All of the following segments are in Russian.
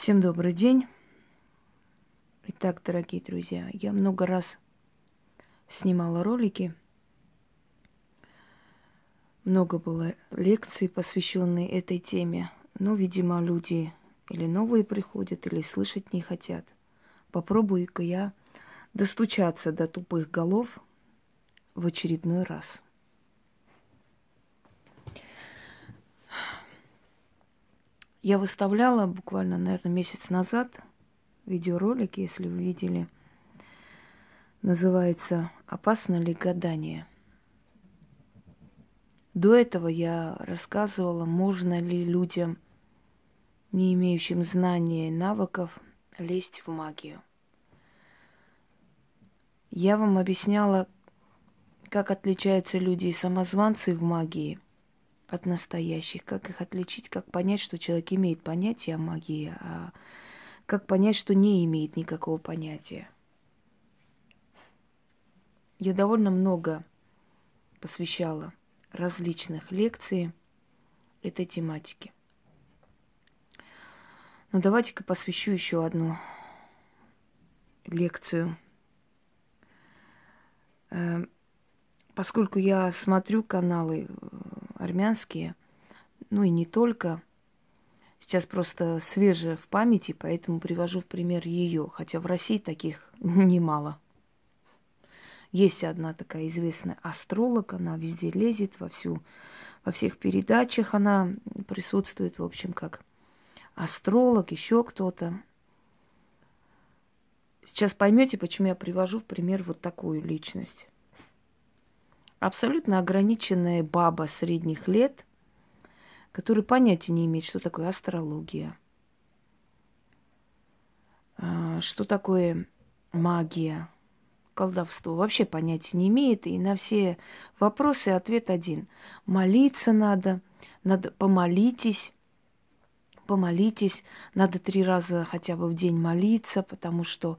Всем добрый день. Итак, дорогие друзья, я много раз снимала ролики. Много было лекций, посвященные этой теме. Но, видимо, люди или новые приходят, или слышать не хотят. Попробую-ка я достучаться до тупых голов в очередной раз. Я выставляла буквально, наверное, месяц назад видеоролик, если вы видели. Называется «Опасно ли гадание?». До этого я рассказывала, можно ли людям, не имеющим знания и навыков, лезть в магию. Я вам объясняла, как отличаются люди и самозванцы в магии – от настоящих, как их отличить, как понять, что человек имеет понятие о магии, а как понять, что не имеет никакого понятия. Я довольно много посвящала различных лекций этой тематике. Но давайте-ка посвящу еще одну лекцию. Э, поскольку я смотрю каналы армянские, ну и не только. Сейчас просто свежая в памяти, поэтому привожу в пример ее, хотя в России таких немало. Есть одна такая известная астролог, она везде лезет, во, всю, во всех передачах она присутствует, в общем, как астролог, еще кто-то. Сейчас поймете, почему я привожу в пример вот такую личность абсолютно ограниченная баба средних лет, которая понятия не имеет, что такое астрология, а, что такое магия, колдовство, вообще понятия не имеет, и на все вопросы ответ один. Молиться надо, надо помолитесь, помолитесь, надо три раза хотя бы в день молиться, потому что,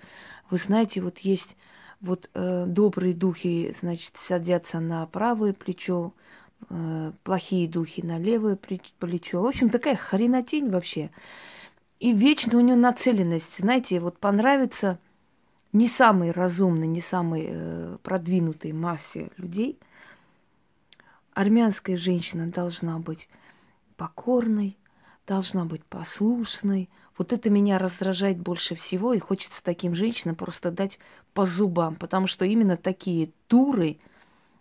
вы знаете, вот есть вот э, добрые духи, значит, садятся на правое плечо, э, плохие духи на левое плечо. В общем, такая хренотень вообще. И вечно у нее нацеленность, знаете, вот понравится не самой разумной, не самой э, продвинутой массе людей. Армянская женщина должна быть покорной, должна быть послушной, вот это меня раздражает больше всего, и хочется таким женщинам просто дать по зубам, потому что именно такие туры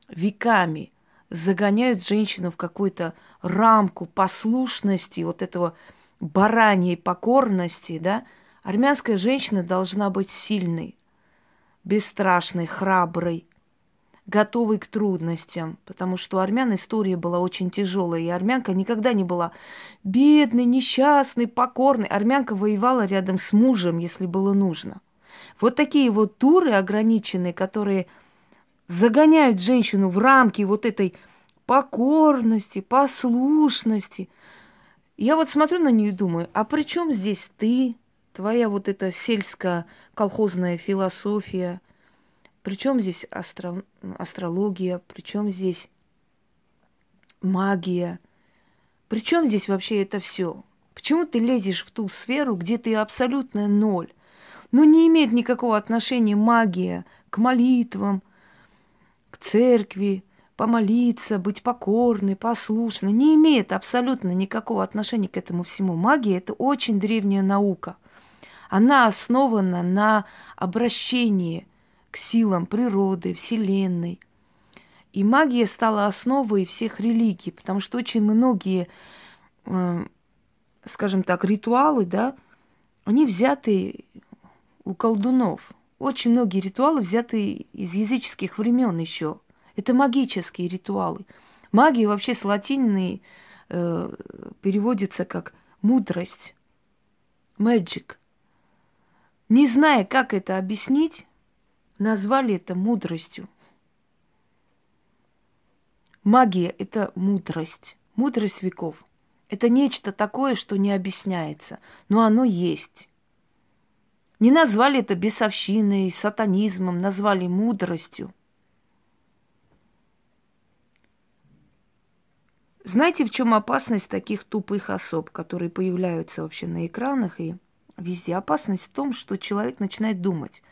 веками загоняют женщину в какую-то рамку послушности, вот этого бараньей покорности, да. Армянская женщина должна быть сильной, бесстрашной, храброй, готовый к трудностям, потому что у армян история была очень тяжелая, и армянка никогда не была бедной, несчастной, покорной. Армянка воевала рядом с мужем, если было нужно. Вот такие вот туры ограниченные, которые загоняют женщину в рамки вот этой покорности, послушности. Я вот смотрю на нее и думаю, а при чем здесь ты, твоя вот эта сельско-колхозная философия – причем здесь астро... астрология, причем здесь магия, причем здесь вообще это все? Почему ты лезешь в ту сферу, где ты абсолютно ноль? Ну, не имеет никакого отношения магия к молитвам, к церкви, помолиться, быть покорной, послушной. Не имеет абсолютно никакого отношения к этому всему. Магия – это очень древняя наука. Она основана на обращении к силам природы, Вселенной. И магия стала основой всех религий, потому что очень многие, э, скажем так, ритуалы, да, они взяты у колдунов. Очень многие ритуалы взяты из языческих времен еще. Это магические ритуалы. Магия вообще с латинной э, переводится как мудрость, magic. Не зная, как это объяснить, назвали это мудростью. Магия – это мудрость, мудрость веков. Это нечто такое, что не объясняется, но оно есть. Не назвали это бесовщиной, сатанизмом, назвали мудростью. Знаете, в чем опасность таких тупых особ, которые появляются вообще на экранах и Везде. Опасность в том, что человек начинает думать.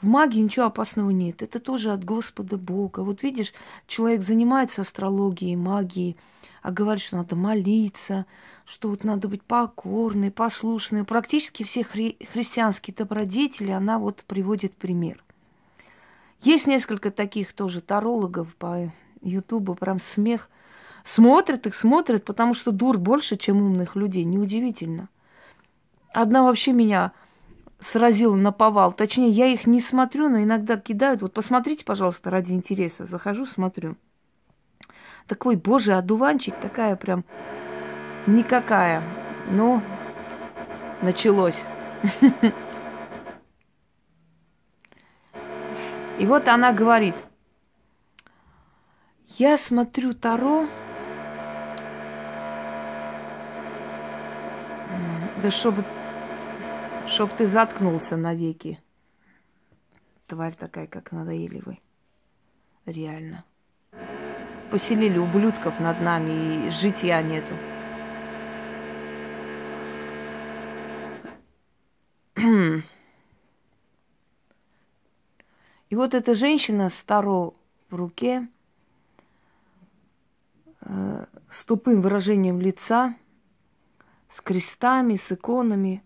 В магии ничего опасного нет. Это тоже от Господа Бога. Вот видишь, человек занимается астрологией, магией, а говорит, что надо молиться, что вот надо быть покорной, послушной. Практически все хри- христианские добродетели она вот приводит пример. Есть несколько таких тоже тарологов по Ютубу, прям смех. Смотрят их, смотрят, потому что дур больше, чем умных людей. Неудивительно. Одна вообще меня сразила на повал. Точнее, я их не смотрю, но иногда кидают. Вот посмотрите, пожалуйста, ради интереса. Захожу, смотрю. Такой, боже, одуванчик, такая прям никакая. Ну, началось. И вот она говорит, я смотрю Таро, да чтобы Чтоб ты заткнулся навеки. Тварь такая, как надоели Реально. Поселили ублюдков над нами, и житья нету. И вот эта женщина с таро в руке, э, с тупым выражением лица, с крестами, с иконами –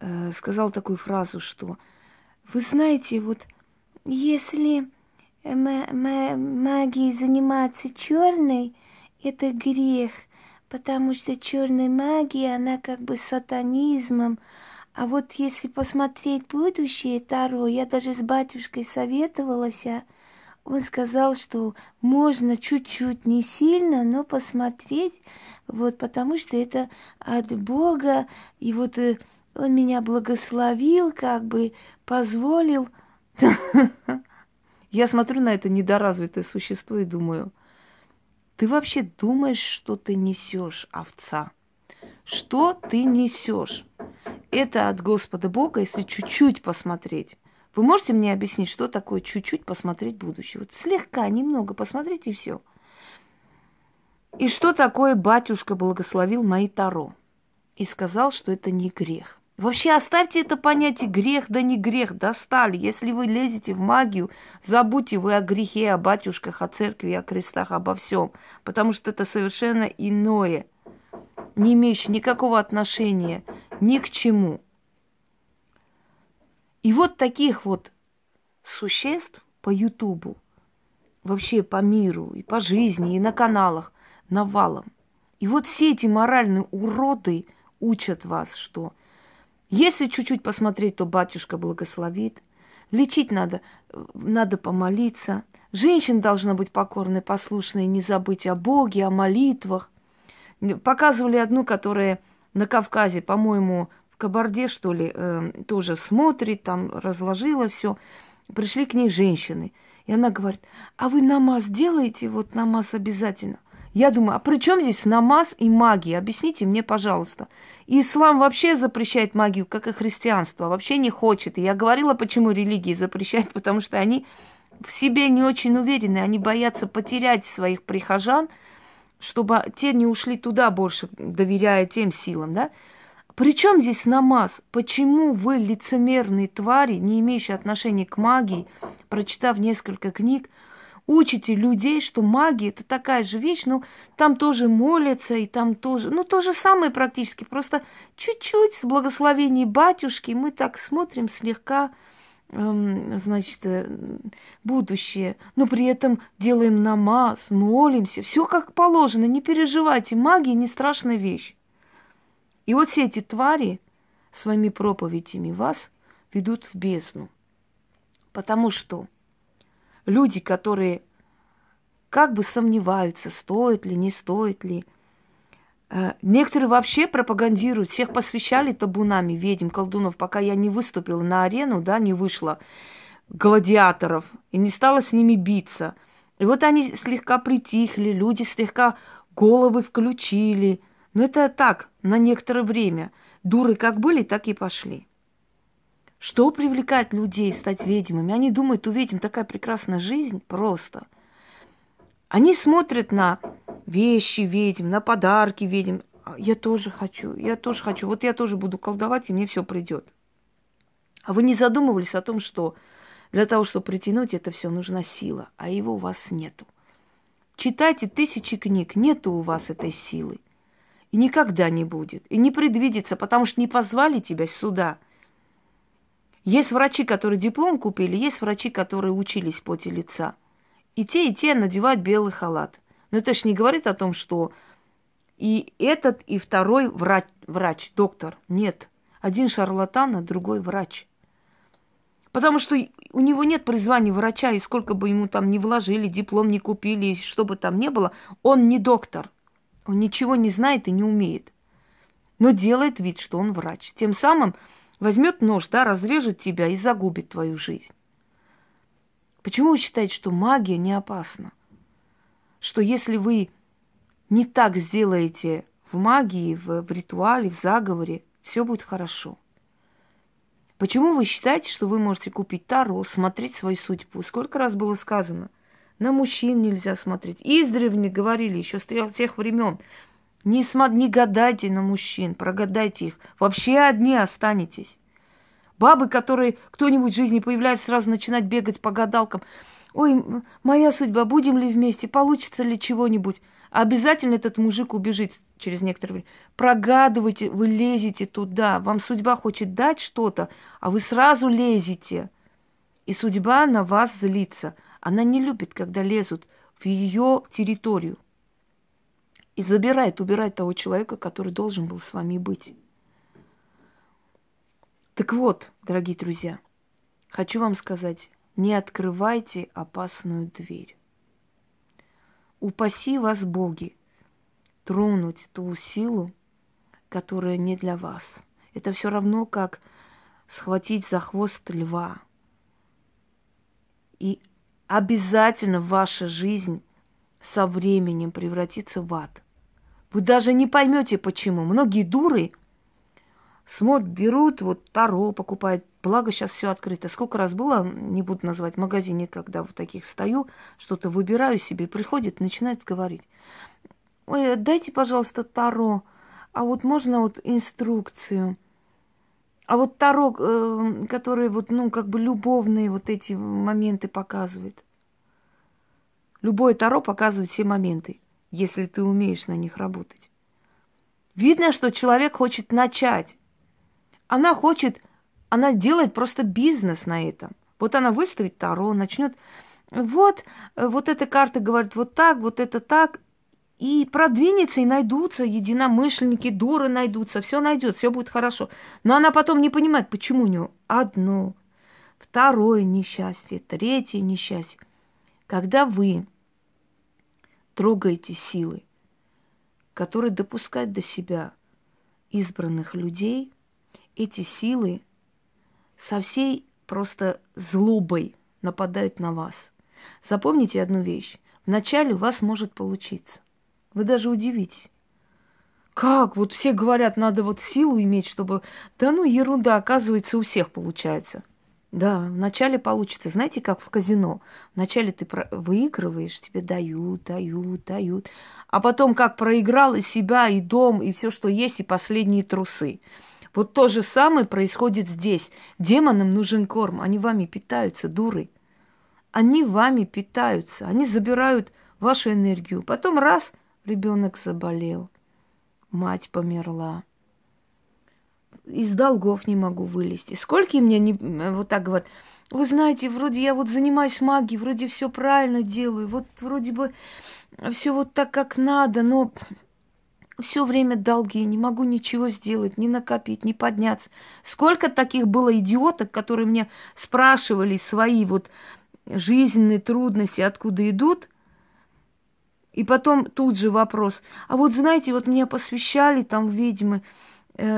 э, сказал такую фразу, что вы знаете, вот если магией заниматься черной, это грех, потому что черная магия, она как бы сатанизмом. А вот если посмотреть будущее Таро, я даже с батюшкой советовалась, а он сказал, что можно чуть-чуть, не сильно, но посмотреть, вот, потому что это от Бога, и вот э, он меня благословил, как бы позволил. Я смотрю на это недоразвитое существо и думаю, ты вообще думаешь, что ты несешь, овца? Что ты несешь? Это от Господа Бога, если чуть-чуть посмотреть. Вы можете мне объяснить, что такое чуть-чуть посмотреть будущее? Вот слегка, немного посмотрите и все. И что такое батюшка благословил мои таро? И сказал, что это не грех. Вообще оставьте это понятие грех, да не грех, достали. Если вы лезете в магию, забудьте вы о грехе, о батюшках, о церкви, о крестах, обо всем. Потому что это совершенно иное, не имеющее никакого отношения ни к чему. И вот таких вот существ по Ютубу, вообще по миру, и по жизни, и на каналах навалом. И вот все эти моральные уроды учат вас, что – если чуть-чуть посмотреть, то батюшка благословит. Лечить надо, надо помолиться. Женщина должна быть покорной, послушной, не забыть о Боге, о молитвах. Показывали одну, которая на Кавказе, по-моему, в Кабарде, что ли, э, тоже смотрит, там разложила все. Пришли к ней женщины. И она говорит, а вы намаз делаете? Вот намаз обязательно. Я думаю, а при чем здесь намаз и магия? Объясните мне, пожалуйста. ислам вообще запрещает магию, как и христианство. Вообще не хочет. И я говорила, почему религии запрещают, потому что они в себе не очень уверены. Они боятся потерять своих прихожан, чтобы те не ушли туда больше, доверяя тем силам, да? Причем здесь намаз? Почему вы лицемерные твари, не имеющие отношения к магии, прочитав несколько книг, учите людей, что магия это такая же вещь, ну, там тоже молятся, и там тоже, ну, то же самое практически, просто чуть-чуть с благословений батюшки мы так смотрим слегка, эм, значит, э, будущее, но при этом делаем намаз, молимся, все как положено, не переживайте, магия не страшная вещь. И вот все эти твари своими проповедями вас ведут в бездну. Потому что люди, которые как бы сомневаются, стоит ли, не стоит ли. Э, некоторые вообще пропагандируют, всех посвящали табунами ведьм, колдунов, пока я не выступила на арену, да, не вышла гладиаторов и не стала с ними биться. И вот они слегка притихли, люди слегка головы включили. Но это так, на некоторое время. Дуры как были, так и пошли. Что привлекает людей стать ведьмами? Они думают, у ведьм такая прекрасная жизнь просто. Они смотрят на вещи ведьм, на подарки ведьм. «А я тоже хочу, я тоже хочу. Вот я тоже буду колдовать, и мне все придет. А вы не задумывались о том, что для того, чтобы притянуть это все, нужна сила, а его у вас нету. Читайте тысячи книг, нету у вас этой силы. И никогда не будет. И не предвидится, потому что не позвали тебя сюда. Есть врачи, которые диплом купили, есть врачи, которые учились поте лица. И те, и те надевают белый халат. Но это ж не говорит о том, что и этот, и второй врач, врач, доктор. Нет. Один шарлатан, а другой врач. Потому что у него нет призвания врача, и сколько бы ему там не вложили, диплом не купили, что бы там ни было, он не доктор. Он ничего не знает и не умеет. Но делает вид, что он врач. Тем самым возьмет нож, да, разрежет тебя и загубит твою жизнь. Почему вы считаете, что магия не опасна? Что если вы не так сделаете в магии, в, в ритуале, в заговоре, все будет хорошо. Почему вы считаете, что вы можете купить таро, смотреть свою судьбу? Сколько раз было сказано? На мужчин нельзя смотреть. Издревле говорили еще с тех времен. Не, смо- не гадайте на мужчин, прогадайте их. Вообще одни останетесь. Бабы, которые кто-нибудь в жизни появляется, сразу начинать бегать по гадалкам. Ой, моя судьба, будем ли вместе, получится ли чего-нибудь. Обязательно этот мужик убежит через некоторое время. Прогадывайте, вы лезете туда. Вам судьба хочет дать что-то, а вы сразу лезете. И судьба на вас злится. Она не любит, когда лезут в ее территорию. И забирает, убирает того человека, который должен был с вами быть. Так вот, дорогие друзья, хочу вам сказать, не открывайте опасную дверь. Упаси вас, боги, тронуть ту силу, которая не для вас. Это все равно, как схватить за хвост льва. И обязательно ваша жизнь со временем превратится в ад. Вы даже не поймете почему. Многие дуры смотрят, берут, вот Таро покупают. Благо сейчас все открыто. Сколько раз было, не буду называть, в магазине, когда в таких стою, что-то выбираю себе, приходит, начинает говорить. Ой, дайте, пожалуйста, Таро. А вот можно вот инструкцию. А вот Таро, э, который вот, ну, как бы любовные вот эти моменты показывает. Любое Таро показывает все моменты, если ты умеешь на них работать. Видно, что человек хочет начать. Она хочет, она делает просто бизнес на этом. Вот она выставит Таро, начнет. Вот, вот эта карта говорит вот так, вот это так. И продвинется, и найдутся единомышленники, дуры найдутся, все найдет, все будет хорошо. Но она потом не понимает, почему у нее одно, второе несчастье, третье несчастье. Когда вы трогаете силы, которые допускают до себя избранных людей – эти силы со всей просто злобой нападают на вас. Запомните одну вещь. Вначале у вас может получиться. Вы даже удивитесь. Как? Вот все говорят, надо вот силу иметь, чтобы... Да ну, ерунда, оказывается, у всех получается. Да, вначале получится. Знаете, как в казино. Вначале ты выигрываешь, тебе дают, дают, дают. А потом, как проиграл и себя, и дом, и все, что есть, и последние трусы. Вот то же самое происходит здесь. Демонам нужен корм, они вами питаются, дуры. Они вами питаются, они забирают вашу энергию. Потом раз, ребенок заболел, мать померла. Из долгов не могу вылезти. Сколько мне не, вот так говорят, вы знаете, вроде я вот занимаюсь магией, вроде все правильно делаю, вот вроде бы все вот так, как надо, но все время долги, не могу ничего сделать, не накопить, не подняться. Сколько таких было идиоток, которые мне спрашивали свои вот жизненные трудности, откуда идут, и потом тут же вопрос. А вот знаете, вот меня посвящали там ведьмы, э,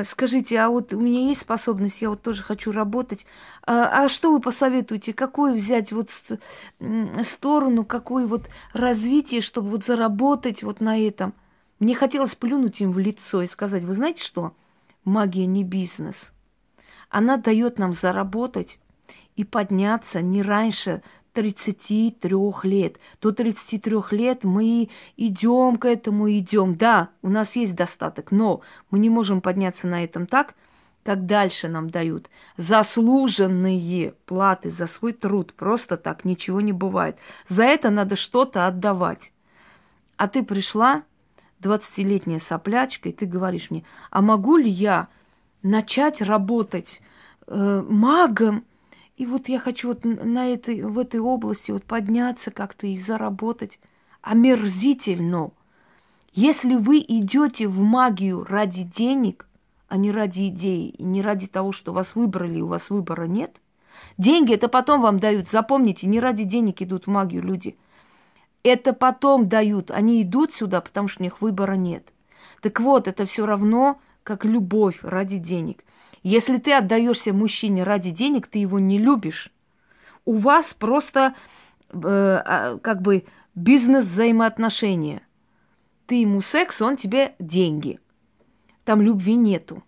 скажите, а вот у меня есть способность, я вот тоже хочу работать. А, а что вы посоветуете? Какую взять вот сторону, какое вот развитие, чтобы вот заработать вот на этом? Мне хотелось плюнуть им в лицо и сказать, вы знаете что? Магия не бизнес. Она дает нам заработать и подняться не раньше 33 лет. До 33 лет мы идем к этому, идем. Да, у нас есть достаток, но мы не можем подняться на этом так, как дальше нам дают. Заслуженные платы за свой труд. Просто так ничего не бывает. За это надо что-то отдавать. А ты пришла, 20-летняя соплячка, и ты говоришь мне, а могу ли я начать работать э, магом и вот я хочу вот на этой, в этой области вот подняться как-то и заработать. Омерзительно. Если вы идете в магию ради денег, а не ради идеи, и не ради того, что вас выбрали, у вас выбора нет, деньги это потом вам дают. Запомните, не ради денег идут в магию люди. Это потом дают. Они идут сюда, потому что у них выбора нет. Так вот, это все равно, как любовь ради денег. Если ты отдаешься мужчине ради денег, ты его не любишь. У вас просто э, а, как бы бизнес-взаимоотношения. Ты ему секс, он тебе деньги. Там любви нету.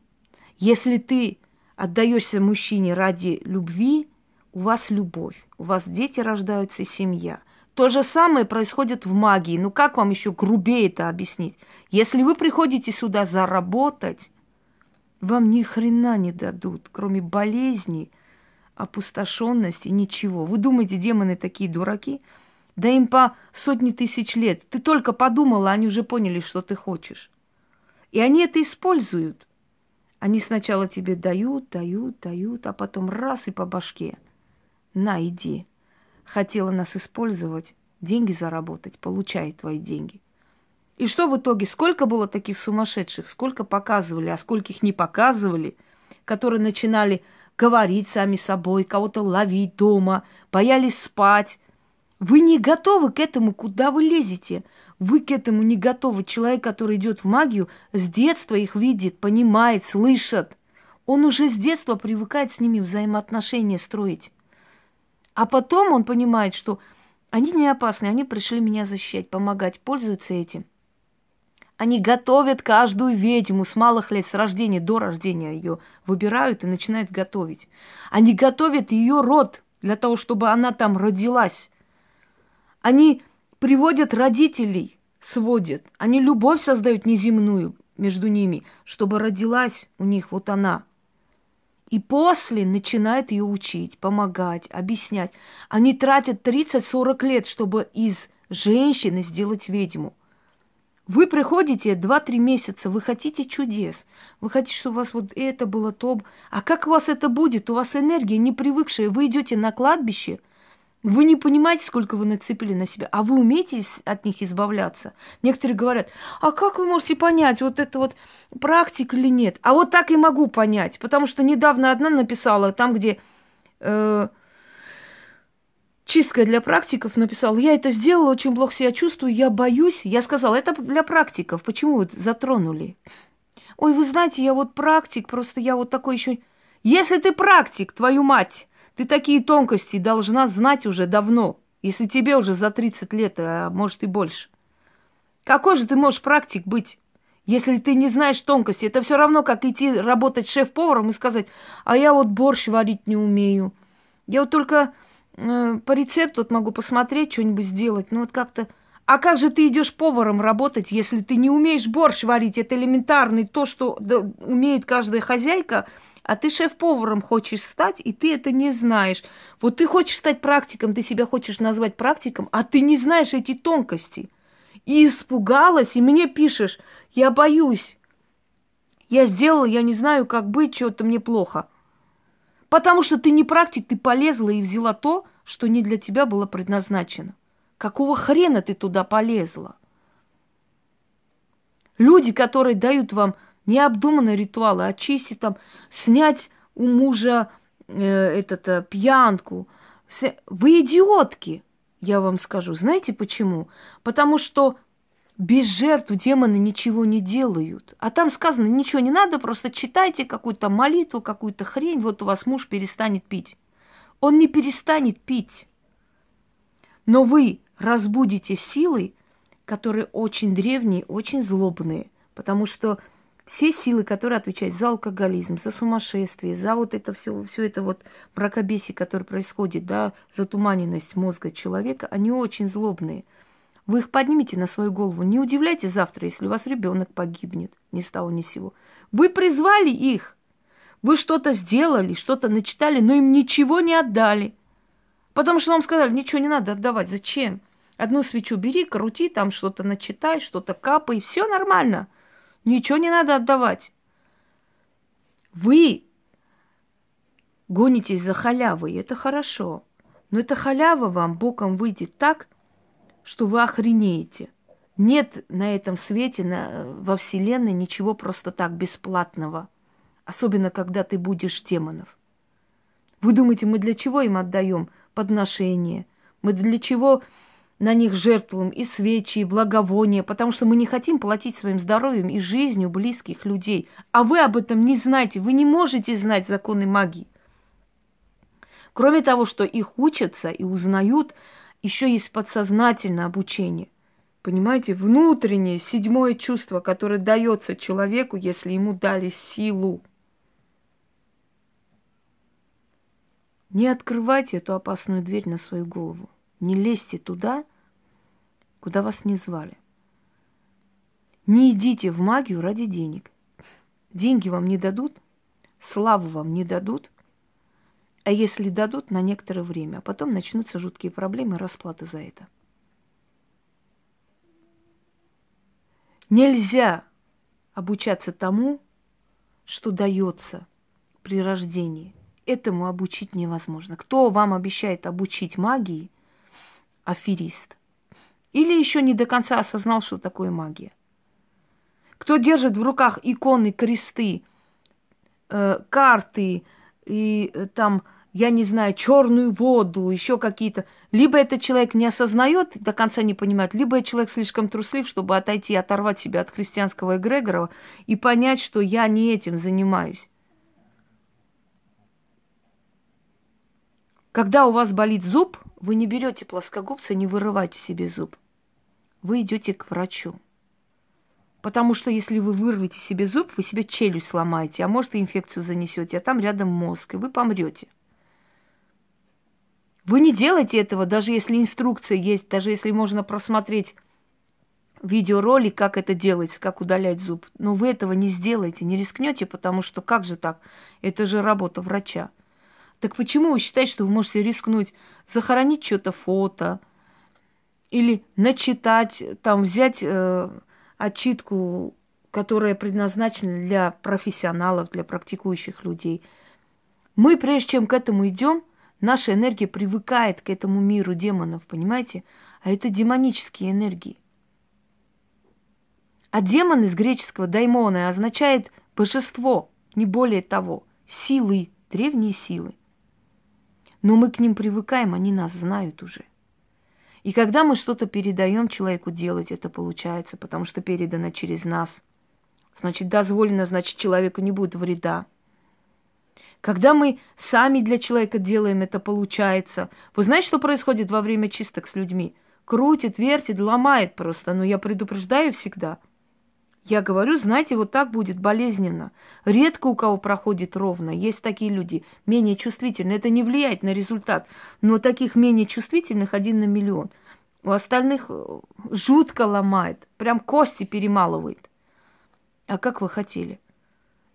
Если ты отдаешься мужчине ради любви, у вас любовь, у вас дети рождаются и семья. То же самое происходит в магии. Ну как вам еще грубее это объяснить? Если вы приходите сюда заработать, вам ни хрена не дадут, кроме болезней, опустошенности, ничего. Вы думаете, демоны такие дураки? Да им по сотни тысяч лет. Ты только подумала, они уже поняли, что ты хочешь. И они это используют. Они сначала тебе дают, дают, дают, а потом раз и по башке. На, иди. Хотела нас использовать, деньги заработать, получай твои деньги. И что в итоге? Сколько было таких сумасшедших? Сколько показывали, а скольких не показывали, которые начинали говорить сами собой, кого-то ловить дома, боялись спать. Вы не готовы к этому, куда вы лезете? Вы к этому не готовы. Человек, который идет в магию, с детства их видит, понимает, слышит. Он уже с детства привыкает с ними взаимоотношения строить. А потом он понимает, что они не опасны, они пришли меня защищать, помогать, пользуются этим. Они готовят каждую ведьму с малых лет, с рождения, до рождения ее выбирают и начинают готовить. Они готовят ее род для того, чтобы она там родилась. Они приводят родителей, сводят. Они любовь создают неземную между ними, чтобы родилась у них вот она. И после начинают ее учить, помогать, объяснять. Они тратят 30-40 лет, чтобы из женщины сделать ведьму – вы приходите 2-3 месяца, вы хотите чудес, вы хотите, чтобы у вас вот это было то. А как у вас это будет? У вас энергия не привыкшая. Вы идете на кладбище, вы не понимаете, сколько вы нацепили на себя, а вы умеете от них избавляться. Некоторые говорят, а как вы можете понять, вот это вот практик или нет? А вот так и могу понять, потому что недавно одна написала там, где... Э, чистка для практиков написал, я это сделала, очень плохо себя чувствую, я боюсь. Я сказала, это для практиков, почему вы затронули? Ой, вы знаете, я вот практик, просто я вот такой еще... Если ты практик, твою мать, ты такие тонкости должна знать уже давно, если тебе уже за 30 лет, а может и больше. Какой же ты можешь практик быть, если ты не знаешь тонкости? Это все равно, как идти работать шеф-поваром и сказать, а я вот борщ варить не умею. Я вот только по рецепту вот могу посмотреть, что-нибудь сделать. Ну вот как-то... А как же ты идешь поваром работать, если ты не умеешь борщ варить? Это элементарный то, что умеет каждая хозяйка, а ты шеф-поваром хочешь стать, и ты это не знаешь. Вот ты хочешь стать практиком, ты себя хочешь назвать практиком, а ты не знаешь эти тонкости. И испугалась, и мне пишешь, я боюсь. Я сделала, я не знаю, как быть, что-то мне плохо. Потому что ты не практик, ты полезла и взяла то, что не для тебя было предназначено. Какого хрена ты туда полезла? Люди, которые дают вам необдуманные ритуалы, очистить там, снять у мужа э, этот, э, пьянку. Вы идиотки, я вам скажу. Знаете почему? Потому что без жертв демоны ничего не делают. А там сказано, ничего не надо, просто читайте какую-то молитву, какую-то хрень, вот у вас муж перестанет пить. Он не перестанет пить. Но вы разбудите силы, которые очень древние, очень злобные, потому что все силы, которые отвечают за алкоголизм, за сумасшествие, за вот это все, все это вот мракобесие, которое происходит, да, затуманенность мозга человека, они очень злобные. Вы их поднимете на свою голову. Не удивляйтесь завтра, если у вас ребенок погибнет ни с того ни с сего. Вы призвали их. Вы что-то сделали, что-то начитали, но им ничего не отдали. Потому что вам сказали, ничего не надо отдавать. Зачем? Одну свечу бери, крути, там что-то начитай, что-то капай, все нормально. Ничего не надо отдавать. Вы гонитесь за халявой, это хорошо. Но эта халява вам боком выйдет так, что вы охренеете. Нет на этом свете, на, во Вселенной ничего просто так бесплатного. Особенно, когда ты будешь демонов. Вы думаете, мы для чего им отдаем подношение? Мы для чего на них жертвуем и свечи, и благовония, потому что мы не хотим платить своим здоровьем и жизнью близких людей. А вы об этом не знаете, вы не можете знать законы магии. Кроме того, что их учатся и узнают, еще есть подсознательное обучение. Понимаете, внутреннее седьмое чувство, которое дается человеку, если ему дали силу. Не открывайте эту опасную дверь на свою голову. Не лезьте туда, куда вас не звали. Не идите в магию ради денег. Деньги вам не дадут, славу вам не дадут, а если дадут, на некоторое время, а потом начнутся жуткие проблемы расплаты за это. Нельзя обучаться тому, что дается при рождении. Этому обучить невозможно. Кто вам обещает обучить магии, аферист. Или еще не до конца осознал, что такое магия. Кто держит в руках иконы, кресты, э, карты и э, там я не знаю, черную воду, еще какие-то. Либо этот человек не осознает, до конца не понимает, либо человек слишком труслив, чтобы отойти, оторвать себя от христианского эгрегора и понять, что я не этим занимаюсь. Когда у вас болит зуб, вы не берете плоскогубца, не вырывайте себе зуб. Вы идете к врачу. Потому что если вы вырвете себе зуб, вы себе челюсть сломаете, а может и инфекцию занесете, а там рядом мозг, и вы помрете. Вы не делайте этого, даже если инструкция есть, даже если можно просмотреть видеоролик, как это делается, как удалять зуб. Но вы этого не сделаете, не рискнете, потому что как же так? Это же работа врача. Так почему вы считаете, что вы можете рискнуть захоронить что-то фото или начитать, там взять э, отчитку, которая предназначена для профессионалов, для практикующих людей? Мы, прежде чем к этому идем, Наша энергия привыкает к этому миру демонов, понимаете? А это демонические энергии. А демон из греческого даймона означает божество, не более того, силы, древние силы. Но мы к ним привыкаем, они нас знают уже. И когда мы что-то передаем человеку делать, это получается, потому что передано через нас. Значит, дозволено, значит, человеку не будет вреда. Когда мы сами для человека делаем, это получается. Вы знаете, что происходит во время чисток с людьми? Крутит, вертит, ломает просто. Но я предупреждаю всегда. Я говорю, знаете, вот так будет болезненно. Редко у кого проходит ровно. Есть такие люди, менее чувствительные. Это не влияет на результат. Но таких менее чувствительных один на миллион. У остальных э, жутко ломает. Прям кости перемалывает. А как вы хотели?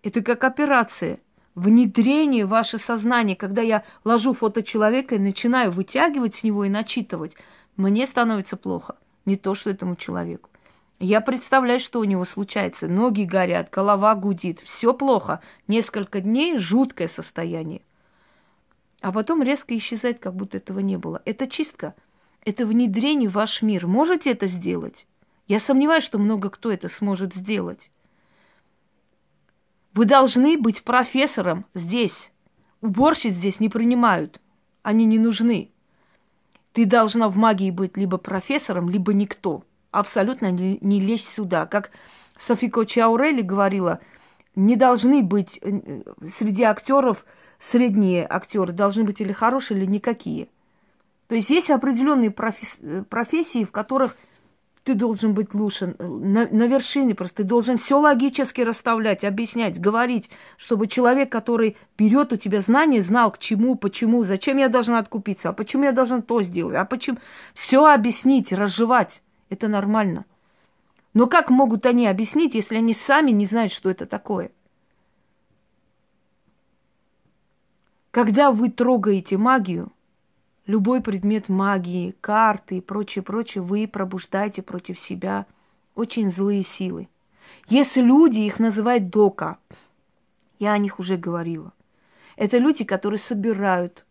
Это как операция – внедрение в ваше сознание, когда я ложу фото человека и начинаю вытягивать с него и начитывать, мне становится плохо. Не то, что этому человеку. Я представляю, что у него случается. Ноги горят, голова гудит, все плохо. Несколько дней жуткое состояние. А потом резко исчезает, как будто этого не было. Это чистка. Это внедрение в ваш мир. Можете это сделать? Я сомневаюсь, что много кто это сможет сделать. Вы должны быть профессором здесь. Уборщиц здесь не принимают. Они не нужны. Ты должна в магии быть либо профессором, либо никто. Абсолютно не, не лезь сюда. Как Софико Чаурели говорила, не должны быть э, среди актеров средние актеры, должны быть или хорошие, или никакие. То есть есть определенные профессии, в которых ты должен быть лучше, на, на вершине просто. Ты должен все логически расставлять, объяснять, говорить, чтобы человек, который берет у тебя знания, знал, к чему, почему, зачем я должна откупиться, а почему я должна то сделать, а почему... Все объяснить, разжевать. Это нормально. Но как могут они объяснить, если они сами не знают, что это такое? Когда вы трогаете магию, любой предмет магии, карты и прочее, прочее, вы пробуждаете против себя очень злые силы. Если люди их называют дока, я о них уже говорила. Это люди, которые собирают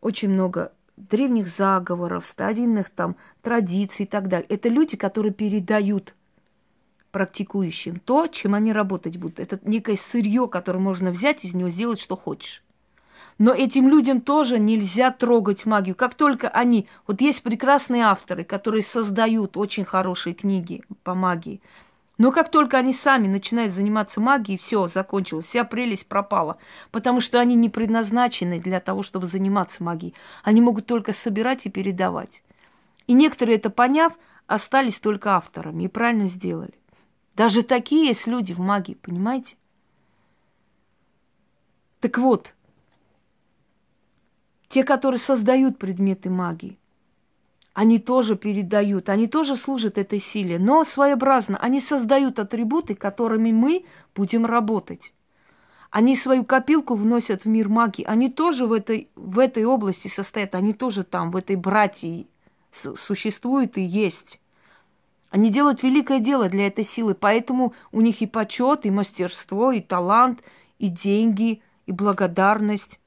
очень много древних заговоров, старинных там традиций и так далее. Это люди, которые передают практикующим то, чем они работать будут. Это некое сырье, которое можно взять из него, сделать, что хочешь. Но этим людям тоже нельзя трогать магию. Как только они... Вот есть прекрасные авторы, которые создают очень хорошие книги по магии. Но как только они сами начинают заниматься магией, все, закончилось, вся прелесть пропала. Потому что они не предназначены для того, чтобы заниматься магией. Они могут только собирать и передавать. И некоторые это поняв, остались только авторами и правильно сделали. Даже такие есть люди в магии, понимаете? Так вот, те, которые создают предметы магии, они тоже передают, они тоже служат этой силе, но своеобразно. Они создают атрибуты, которыми мы будем работать. Они свою копилку вносят в мир магии. Они тоже в этой, в этой области состоят, они тоже там, в этой братьи существуют и есть. Они делают великое дело для этой силы, поэтому у них и почет, и мастерство, и талант, и деньги, и благодарность.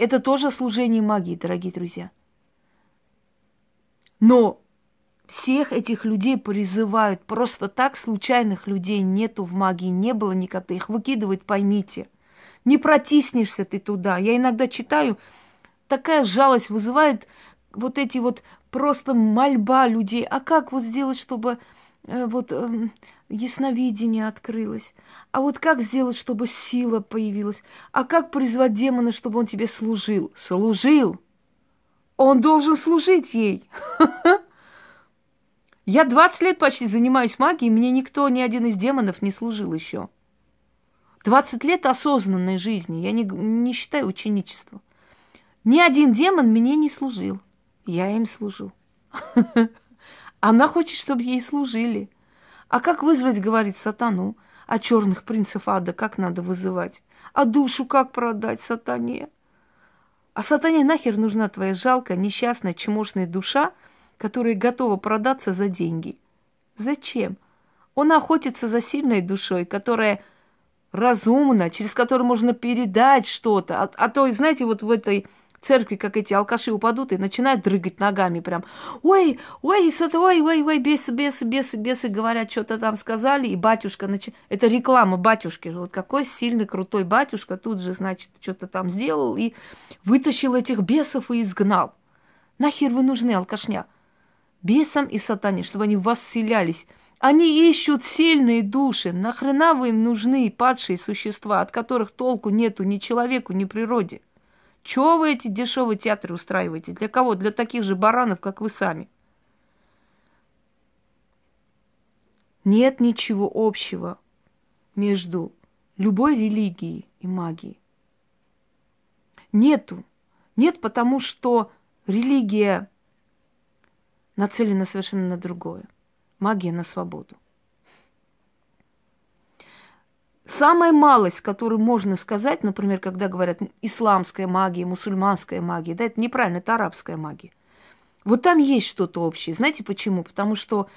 Это тоже служение магии, дорогие друзья. Но всех этих людей призывают просто так, случайных людей нету в магии, не было никогда. Их выкидывают, поймите. Не протиснешься ты туда. Я иногда читаю, такая жалость вызывает вот эти вот просто мольба людей. А как вот сделать, чтобы э, вот э, ясновидение открылось. А вот как сделать, чтобы сила появилась? А как призвать демона, чтобы он тебе служил? Служил! Он должен служить ей. Я 20 лет почти занимаюсь магией, мне никто, ни один из демонов не служил еще. 20 лет осознанной жизни, я не, не считаю ученичество. Ни один демон мне не служил. Я им служу. Она хочет, чтобы ей служили. А как вызвать, говорит сатану? А черных принцев ада как надо вызывать? А душу как продать сатане? А сатане нахер нужна твоя жалкая, несчастная, чмошная душа, которая готова продаться за деньги? Зачем? Он охотится за сильной душой, которая разумна, через которую можно передать что-то. А, а то, знаете, вот в этой церкви, как эти алкаши упадут и начинают дрыгать ногами прям. Ой, ой, ой, ой, ой, бесы, бесы, бесы, бесы говорят, что-то там сказали, и батюшка, нач... это реклама батюшки, вот какой сильный, крутой батюшка тут же, значит, что-то там сделал и вытащил этих бесов и изгнал. Нахер вы нужны, алкашня? Бесам и сатане, чтобы они в вас селялись. Они ищут сильные души. Нахрена вы им нужны падшие существа, от которых толку нету ни человеку, ни природе? Чего вы эти дешевые театры устраиваете? Для кого? Для таких же баранов, как вы сами. Нет ничего общего между любой религией и магией. Нету. Нет, потому что религия нацелена совершенно на другое. Магия на свободу. Самая малость, которую можно сказать, например, когда говорят исламская магия, мусульманская магия, да, это неправильно, это арабская магия. Вот там есть что-то общее. Знаете почему? Потому что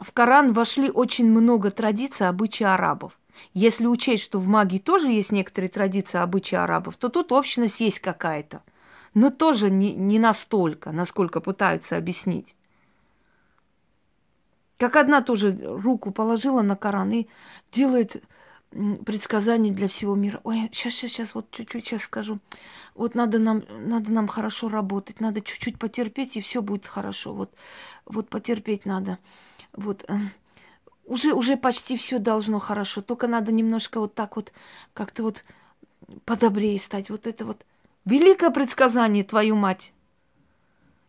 в Коран вошли очень много традиций, обычаи арабов. Если учесть, что в магии тоже есть некоторые традиции, обычаи арабов, то тут общность есть какая-то. Но тоже не, не настолько, насколько пытаются объяснить. Как одна тоже руку положила на Коран и делает предсказаний для всего мира. Ой, сейчас, сейчас, сейчас, вот чуть-чуть сейчас скажу. Вот надо нам, надо нам хорошо работать, надо чуть-чуть потерпеть, и все будет хорошо. Вот, вот потерпеть надо. Вот э, уже, уже почти все должно хорошо. Только надо немножко вот так вот, как-то вот подобрее стать. Вот это вот великое предсказание, твою мать.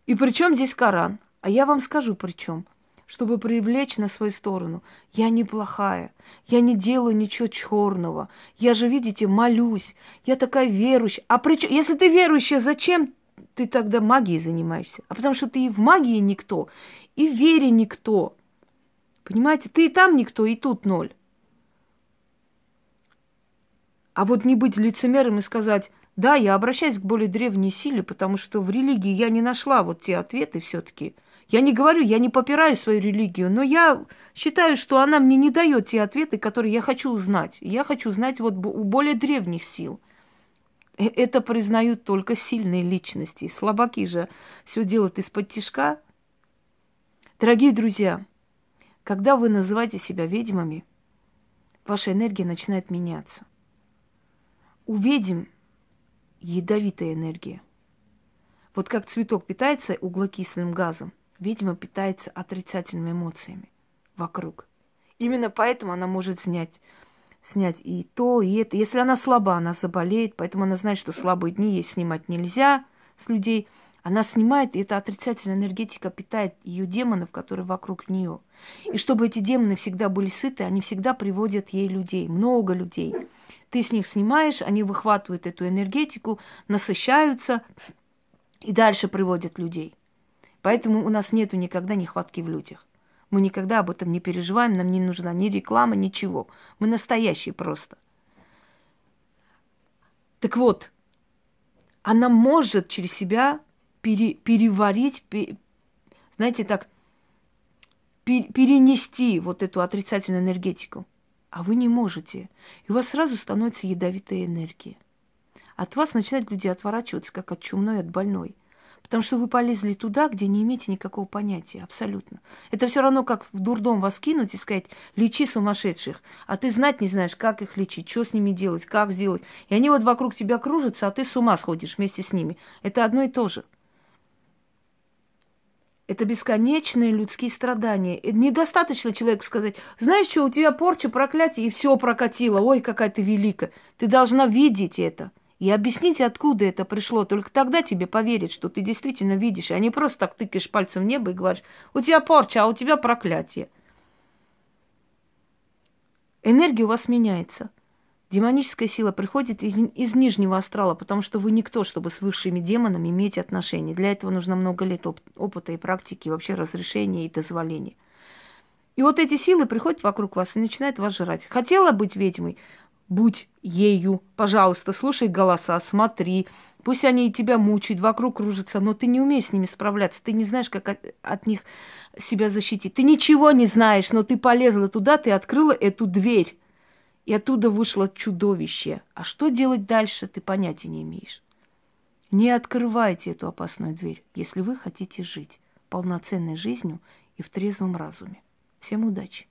И причем здесь Коран? А я вам скажу при чем чтобы привлечь на свою сторону. Я неплохая, я не делаю ничего черного. Я же, видите, молюсь, я такая верующая. А причем, если ты верующая, зачем ты тогда магией занимаешься? А потому что ты и в магии никто, и в вере никто. Понимаете, ты и там никто, и тут ноль. А вот не быть лицемером и сказать, да, я обращаюсь к более древней силе, потому что в религии я не нашла вот те ответы все-таки. Я не говорю, я не попираю свою религию, но я считаю, что она мне не дает те ответы, которые я хочу узнать. Я хочу знать вот у более древних сил. Э, это признают только сильные личности. Слабаки же все делают из-под тишка. Дорогие друзья, когда вы называете себя ведьмами, ваша энергия начинает меняться. У ведьм ядовитая энергия. Вот как цветок питается углекислым газом, ведьма питается отрицательными эмоциями вокруг. Именно поэтому она может снять, снять и то, и это. Если она слаба, она заболеет, поэтому она знает, что слабые дни ей снимать нельзя с людей. Она снимает, и эта отрицательная энергетика питает ее демонов, которые вокруг нее. И чтобы эти демоны всегда были сыты, они всегда приводят ей людей, много людей. Ты с них снимаешь, они выхватывают эту энергетику, насыщаются и дальше приводят людей. Поэтому у нас нету никогда нехватки в людях. Мы никогда об этом не переживаем, нам не нужна ни реклама, ничего. Мы настоящие просто. Так вот, она может через себя пере, переварить, пере, знаете, так, пере, перенести вот эту отрицательную энергетику. А вы не можете. И у вас сразу становится ядовитая энергия. От вас начинают люди отворачиваться, как от чумной, от больной. Потому что вы полезли туда, где не имеете никакого понятия, абсолютно. Это все равно, как в дурдом вас кинуть и сказать, лечи сумасшедших. А ты знать не знаешь, как их лечить, что с ними делать, как сделать. И они вот вокруг тебя кружатся, а ты с ума сходишь вместе с ними. Это одно и то же. Это бесконечные людские страдания. Недостаточно человеку сказать, знаешь что, у тебя порча, проклятие, и все прокатило. Ой, какая ты великая. Ты должна видеть это. И объясните, откуда это пришло. Только тогда тебе поверят, что ты действительно видишь, а не просто так тыкаешь пальцем в небо и говоришь, у тебя порча, а у тебя проклятие. Энергия у вас меняется. Демоническая сила приходит из, из нижнего астрала, потому что вы никто, чтобы с высшими демонами иметь отношения. Для этого нужно много лет оп- опыта и практики, вообще разрешения и дозволения. И вот эти силы приходят вокруг вас и начинают вас жрать. Хотела быть ведьмой? Будь ею, пожалуйста, слушай голоса, смотри. Пусть они тебя мучают, вокруг кружатся, но ты не умеешь с ними справляться, ты не знаешь, как от, от них себя защитить. Ты ничего не знаешь, но ты полезла туда, ты открыла эту дверь, и оттуда вышло чудовище. А что делать дальше, ты понятия не имеешь. Не открывайте эту опасную дверь, если вы хотите жить полноценной жизнью и в трезвом разуме. Всем удачи!